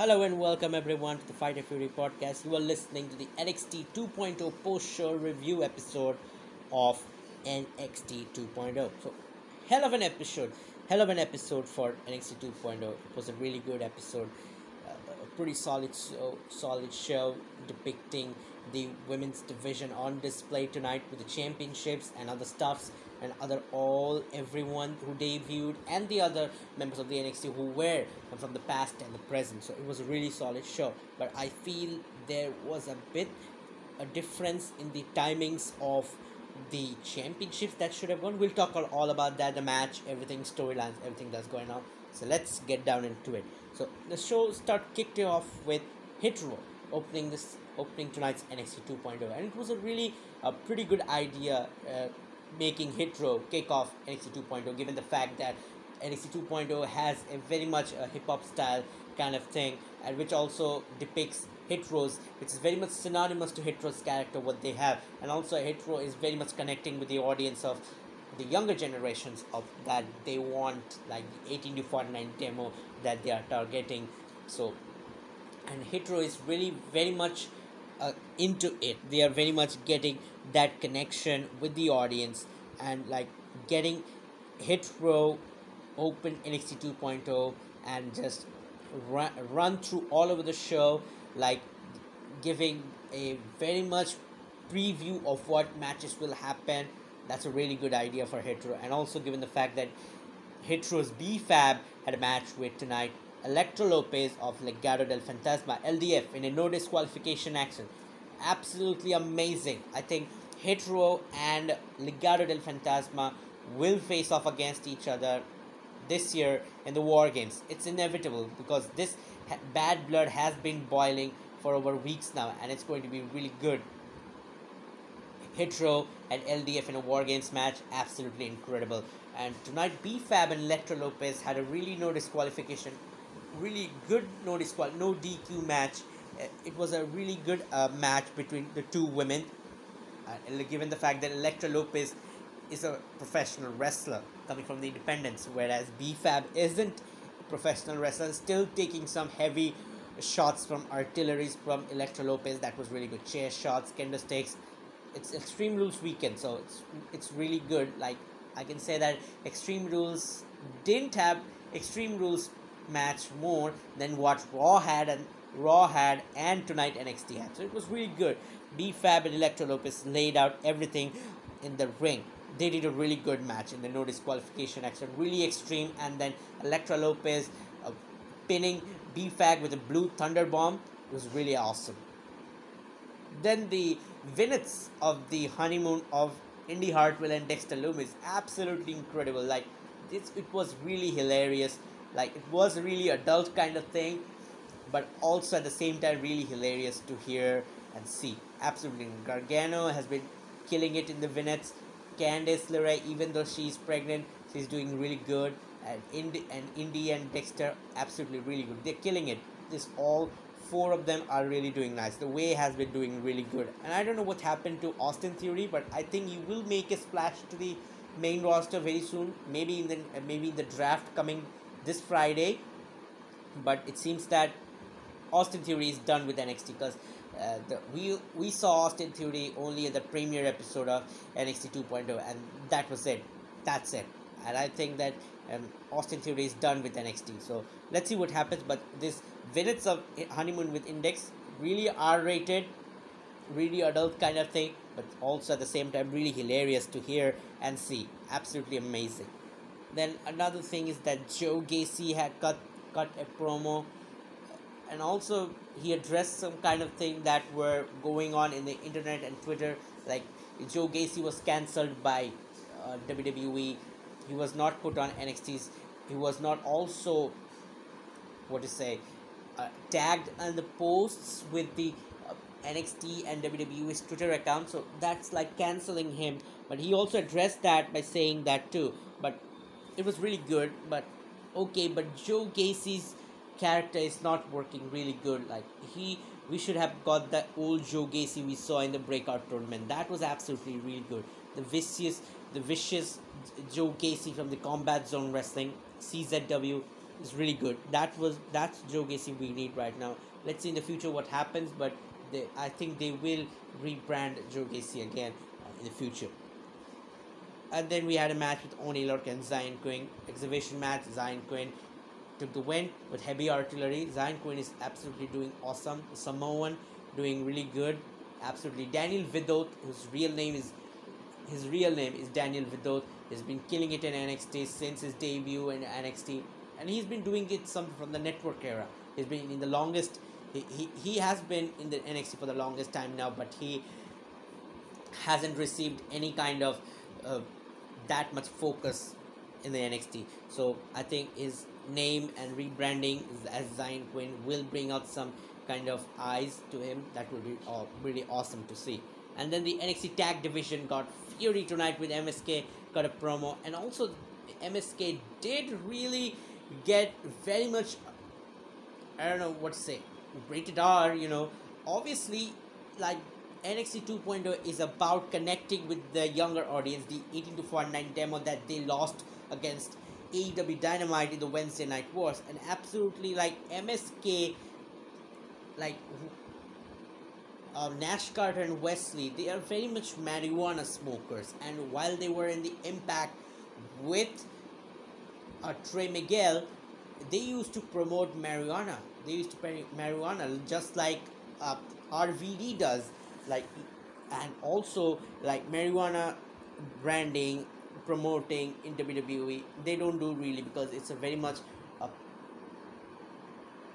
Hello and welcome everyone to the Fighter Fury podcast. You are listening to the NXT 2.0 post show review episode of NXT 2.0. So, hell of an episode, hell of an episode for NXT 2.0. It was a really good episode, uh, a pretty solid solid show depicting the women's division on display tonight with the championships and other stuffs and other all everyone who debuted and the other members of the NXT who were from the past and the present. So it was a really solid show. But I feel there was a bit a difference in the timings of the championships that should have gone. We'll talk all about that, the match, everything, storylines, everything that's going on. So let's get down into it. So the show start kicked off with Hit Row opening this opening tonight's NXT 2.0 and it was a really a pretty good idea uh, making Hit Row kick off NXT 2.0 given the fact that NXT 2.0 has a very much a hip hop style kind of thing and which also depicts Hit Row's, which is very much synonymous to Hit Row's character what they have. And also Hit Row is very much connecting with the audience of the younger generations of that they want like the 18 to 49 demo that they are targeting. So and Hit Row is really very much uh, into it. They are very much getting that connection with the audience and like getting Hit Row open NXT 2.0 and just run, run through all over the show like giving a very much preview of what matches will happen. That's a really good idea for Hit Row. And also given the fact that Hit Row's B-Fab had a match with tonight Elektra Lopez of Legado del Fantasma LDF in a no disqualification action absolutely amazing I think Hit Row and Legado del Fantasma will face off against each other this year in the War Games. It's inevitable because this bad blood has been boiling for over weeks now and it's going to be really good. Hit Row and LDF in a War Games match, absolutely incredible. And tonight, B-Fab and Elektra Lopez had a really no disqualification, really good no disqual, no DQ match. Uh, It was a really good uh, match between the two women uh, given the fact that Elektra Lopez is a professional wrestler coming from the independents, whereas B-Fab isn't a professional wrestler, still taking some heavy shots from artilleries from Elektra Lopez. That was really good. Chair shots, kendo sticks. It's Extreme Rules weekend, so it's it's really good. Like I can say that Extreme Rules didn't have Extreme Rules match more than what Raw had and Raw had and tonight NXT had. So it was really good. B-Fab and Elektra Lopez laid out everything in the ring. They did a really good match in the no disqualification action, really extreme. And then Elektra Lopez uh, pinning B-Fab with a blue thunder bomb was really awesome. Then the vignettes of the honeymoon of Indi Hartwell and Dexter Loomis, absolutely incredible. Like it's, it was really hilarious. Like it was a really adult kind of thing, but also at the same time really hilarious to hear and see. Absolutely, Gargano has been killing it in the vignettes. Candice LeRae, even though she's pregnant, she's doing really good. And Indi and Indi and Dexter, absolutely really good. They're killing it. This all four of them are really doing nice. The way has been doing really good. And I don't know what happened to Austin Theory, but I think he will make a splash to the main roster very soon. Maybe in the maybe in the draft coming this Friday. But it seems that Austin Theory is done with NXT because uh, we we saw Austin Theory only in the premiere episode of NXT 2.0 and that was it. That's it. And I think that um, Austin Theory is done with NXT. So let's see what happens. But this vignettes of honeymoon with Index really R rated, really adult kind of thing, but also at the same time really hilarious to hear and see. Absolutely amazing. Then another thing is that Joe Gacy had cut cut a promo and also he addressed some kind of thing that were going on in the internet and Twitter. Like Joe Gacy was cancelled by uh, WWE. He was not put on NXT's. He was not also what to say uh, tagged on the posts with the uh, NXT and WWE's Twitter account. So that's like canceling him. But he also addressed that by saying that too. It was really good. But okay. But Joe Gacy's character is not working really good. Like he, we should have got that old Joe Gacy we saw in the breakout tournament. That was absolutely really good. The vicious, the vicious Joe Gacy from the Combat Zone Wrestling (CZW) is really good. That was that's Joe Gacy we need right now. Let's see in the future what happens, but they, I think they will rebrand Joe Gacy again in the future. And then we had a match with Oney Lorcan and Xyon Quinn. Exhibition match, Xyon Quinn took the win with heavy artillery. Xyon Quinn is absolutely doing awesome. Samoan doing really good. Absolutely. Daniel Vidot, whose real name is his real name is Daniel Vidot, has been killing it in NXT since his debut in NXT. And he's been doing it some from the network era. He's been in the longest he, he, he has been in the NXT for the longest time now, but he hasn't received any kind of uh, that much focus in the NXT. So I think his name and rebranding as Xyon Quinn will bring out some kind of eyes to him. That will be really awesome to see. And then the NXT Tag Division got Fury tonight with MSK, got a promo, and also MSK did really get very much. I don't know what to say. Rated R, you know. Obviously, like NXT 2.0 is about connecting with the younger audience. The 18 to 49 demo that they lost against AEW Dynamite in the Wednesday Night Wars, and absolutely like MSK, like uh, Nash Carter and Wes Lee, they are very much marijuana smokers. And while they were in the Impact with uh, Trey Miguel, they used to promote marijuana. They used to marijuana just like uh, RVD does, like, and also like marijuana branding, promoting in WWE. They don't do really because it's a very much a,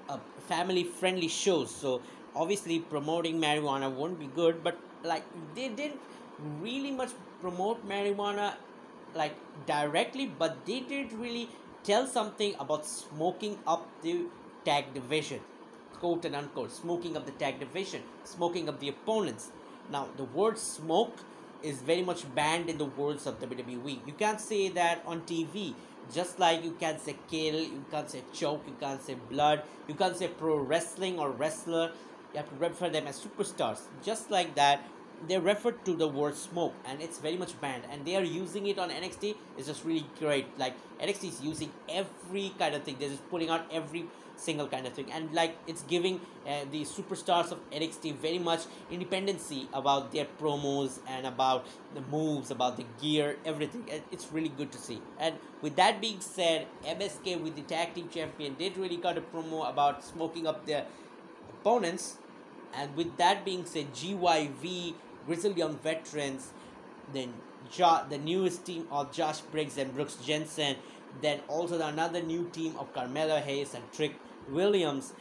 a family friendly show. So obviously promoting marijuana won't be good but like they didn't really much promote marijuana like directly but they did really tell something about smoking up the tag division quote and unquote smoking up the tag division smoking up the opponents now the word smoke is very much banned in the words of WWE. You can't say that on TV. Just like you can't say kill, you can't say choke, you can't say blood, you can't say pro wrestling or wrestler you have to refer them as superstars. Just like that, they refer to the word smoke and it's very much banned and they are using it on NXT it's just really great like NXT is using every kind of thing they're just putting out every single kind of thing. And like it's giving uh, the superstars of NXT very much independency about their promos and about the moves about the gear everything. It's really good to see. And with that being said MSK with the tag team champion did really cut a promo about smoking up their opponents. And with that being said, GYV, Grizzled Young Veterans, then jo- the newest team of Josh Briggs and Brooks Jensen, then also the another new team of Carmelo Hayes and Trick Williams.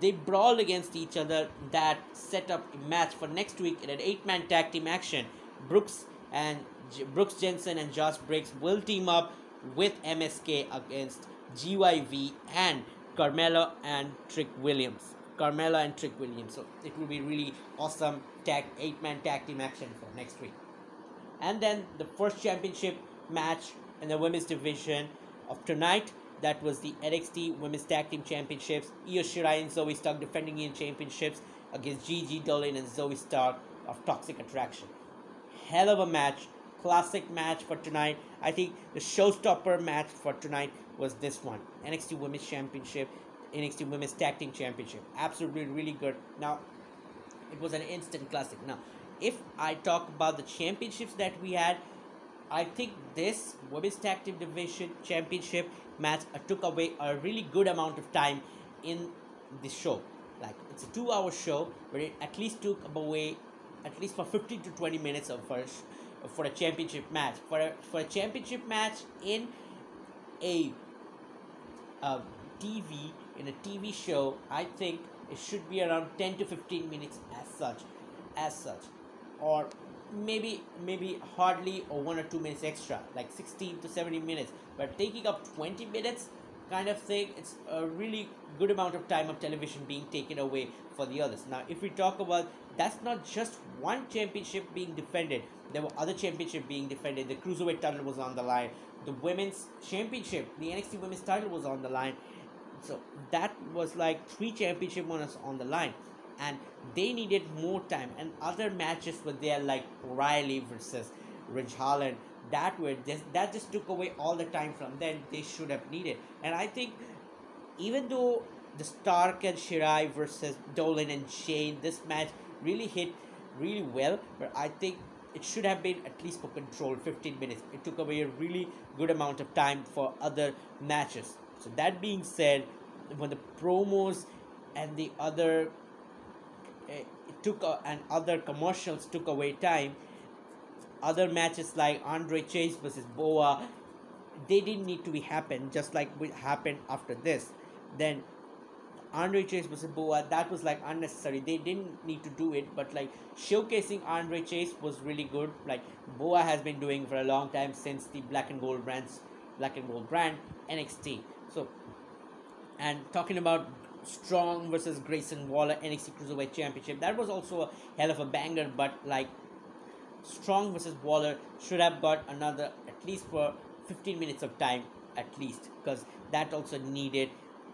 They brawled against each other that set up a match for next week in an eight man tag team action. Brooks and J- Brooks Jensen and Josh Briggs will team up with MSK against GYV and Carmelo and Trick Williams. Carmella and Trick Williams. So it will be really awesome tag eight man tag team action for next week. And then the first championship match in the women's division of tonight. That was the NXT Women's Tag Team Championships. Io Shirai and Zoey Stark defending in championships against Gigi Dolin and Zoey Stark of Toxic Attraction. Hell of a match, classic match for tonight. I think the showstopper match for tonight was this one NXT Women's Championship NXT Women's Tag Team Championship. Absolutely, really good. Now, it was an instant classic. Now, if I talk about the championships that we had, I think this Women's Tag Team Division Championship match uh, took away a really good amount of time in the show. Like, it's a two hour show, but it at least took away at least for 15 to 20 minutes of first for a championship match. For a, for a championship match in a uh, TV in a TV show, I think it should be around 10 to 15 minutes as such, as such, or maybe maybe hardly or one or two minutes extra, like 16 to 70 minutes. But taking up 20 minutes, kind of thing, it's a really good amount of time of television being taken away for the others. Now, if we talk about that's not just one championship being defended. There were other championship being defended. The cruiserweight title was on the line. The women's championship, the NXT women's title was on the line so that was like three championship winners on the line and they needed more time. And other matches were there like Riley versus Ridge Holland. That way just that just took away all the time from them. They should have needed. And i think even though the stark and shirai versus dolin and shane this match really hit really well but i think it should have been at least for control 15 minutes. It took away a really good amount of time for other matches. So that being said when the promos and the other took uh, and other commercials took away time other matches like Andre Chase versus Boa, they didn't need to be happen just like what happened after this. Then Andre Chase versus Boa, that was like unnecessary. They didn't need to do it, but like showcasing Andre Chase was really good. Like Boa has been doing for a long time since the Black and Gold brands, Black and Gold brand NXT. So, and talking about Strong versus Grayson Waller NXT Cruiserweight Championship, that was also a hell of a banger. But like Strong versus Waller should have got another at least for 15 minutes of time at least because that also needed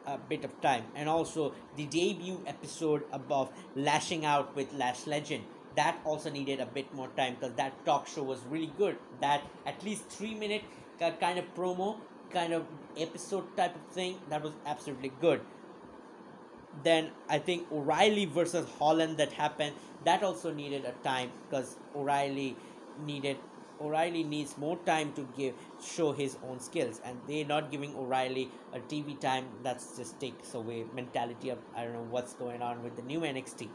a bit of time. And also the debut episode above lashing out with lash legend that also needed a bit more time because that talk show was really good. That at least three minute kind of promo kind of episode type of thing that was absolutely good then I think O'Reilly versus Holland that happened that also needed a time because O'Reilly needed O'Reilly needs more time to give show his own skills and they're not giving O'Reilly a TV time that's just takes away mentality of I don't know what's going on with the new NXT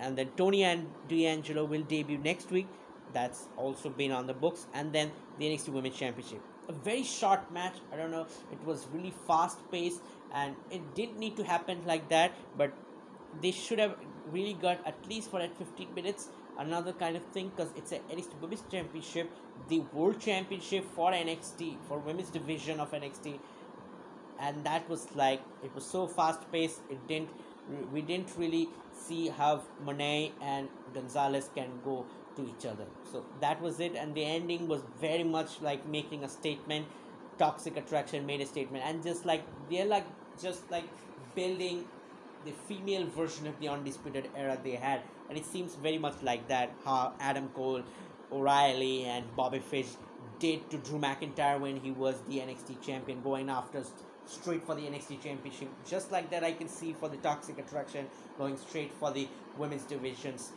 and then Tony and D'Angelo will debut next week that's also been on the books and then the NXT Women's Championship a very short match I don't know it was really fast paced and it didn't need to happen like that but they should have really got at least for that 15 minutes another kind of thing because it's a NXT Women's Championship, the World Championship for NXT for Women's Division of NXT, and that was like it was so fast paced. It didn't we didn't really see how Monet and Gonzalez can go to each other. So that was it, and the ending was very much like making a statement. Toxic Attraction made a statement, and just like they're like just like building the female version of the undisputed era they had and it seems very much like that how adam cole o'reilly and bobby fish did to drew mcintyre when he was the nxt champion going after straight for the nxt championship just like that i can see for the toxic attraction going straight for the women's division's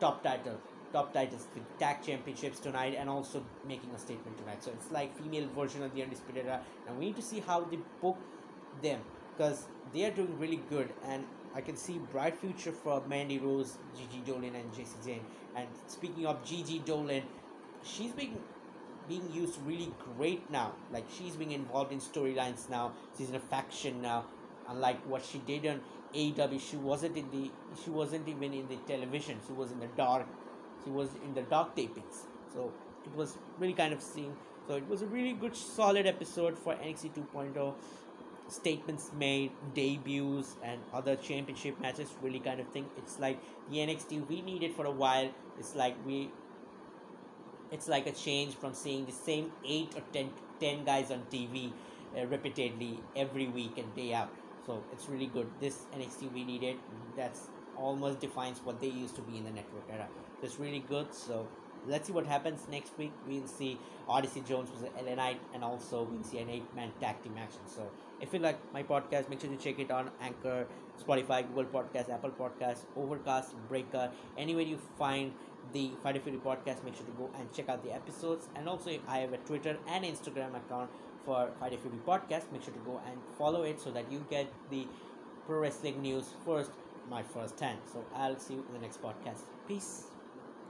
top title top titles the tag championships tonight and also making a statement tonight so it's like female version of the undisputed era and we need to see how they book them because they are doing really good and I can see bright future for Mandy Rose, Gigi Dolin, and Jacy Jayne. And speaking of Gigi Dolin, she's being being used really great now. Like she's being involved in storylines now. She's in a faction now. Unlike what she did on AEW, she wasn't in the she wasn't even in the television. She was in the dark. She was in the dark tapings. So it was really kind of seeing. So it was a really good solid episode for NXT 2.0 statements made, debuts, and other championship matches really kind of thing. It's like the NXT we needed for a while. It's like we. It's like a change from seeing the same eight or ten, 10 guys on TV uh, repeatedly every week and day out. So it's really good. This NXT we needed. That's almost defines what they used to be in the network era. It's really good. So let's see what happens next week. We'll see Odyssey Jones versus LA Knight, and also we'll see an eight-man tag team action. So if you like my podcast, make sure to check it on Anchor, Spotify, Google Podcast, Apple Podcast, Overcast, Breaker, anywhere you find the Fighter Fury podcast. Make sure to go and check out the episodes. And also, I have a Twitter and Instagram account for Fighter Fury podcast. Make sure to go and follow it so that you get the pro wrestling news first, my first hand. So I'll see you in the next podcast. Peace.